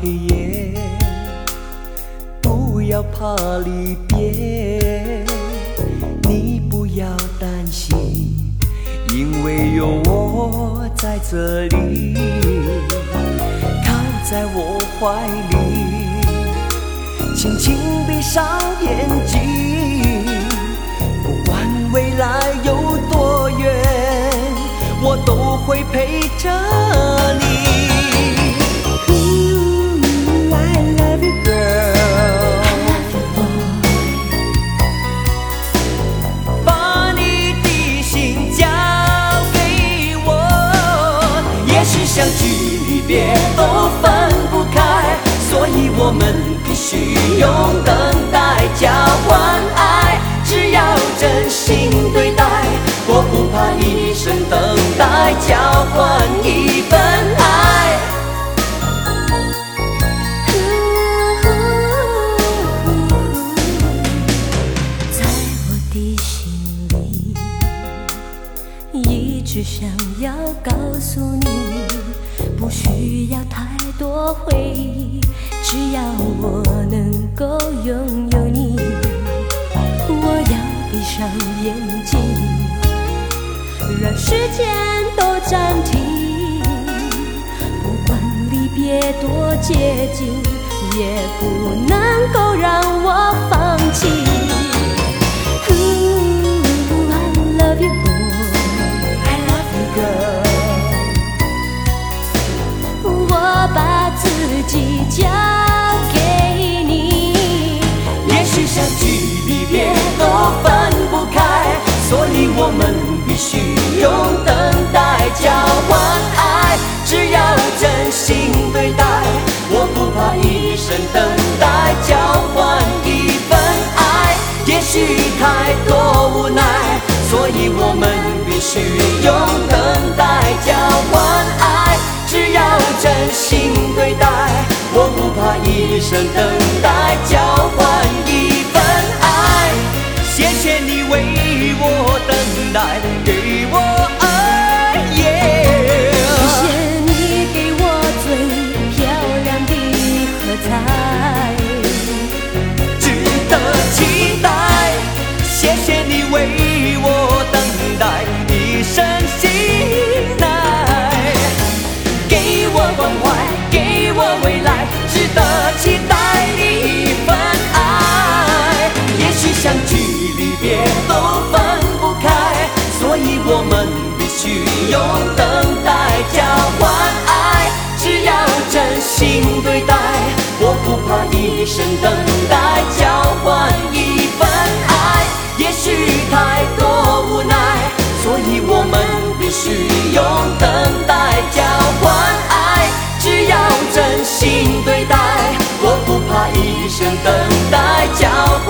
黑夜不要怕离别你不要担心因为有我在这里靠在我怀里轻轻闭上眼睛不管未来有多远我都会陪着相聚离别都分不开，所以我们必须用等待交换爱。只要真心对待，我不怕一生等待交换一份爱。在我的心里，一直想要告诉你，不需要太多回忆，只要我能够拥有你，我要闭上眼睛，让时间都暂停，不管离别多接近，也不能够让我放弃。必须用等待交换爱。只要真心对待，我不怕一生等待交换一份爱。谢谢你为我等待，不怕一生等待，交换一份爱。也许太多无奈，所以我们必须用等待交换爱。只要真心对待，我不怕一生等待，交换。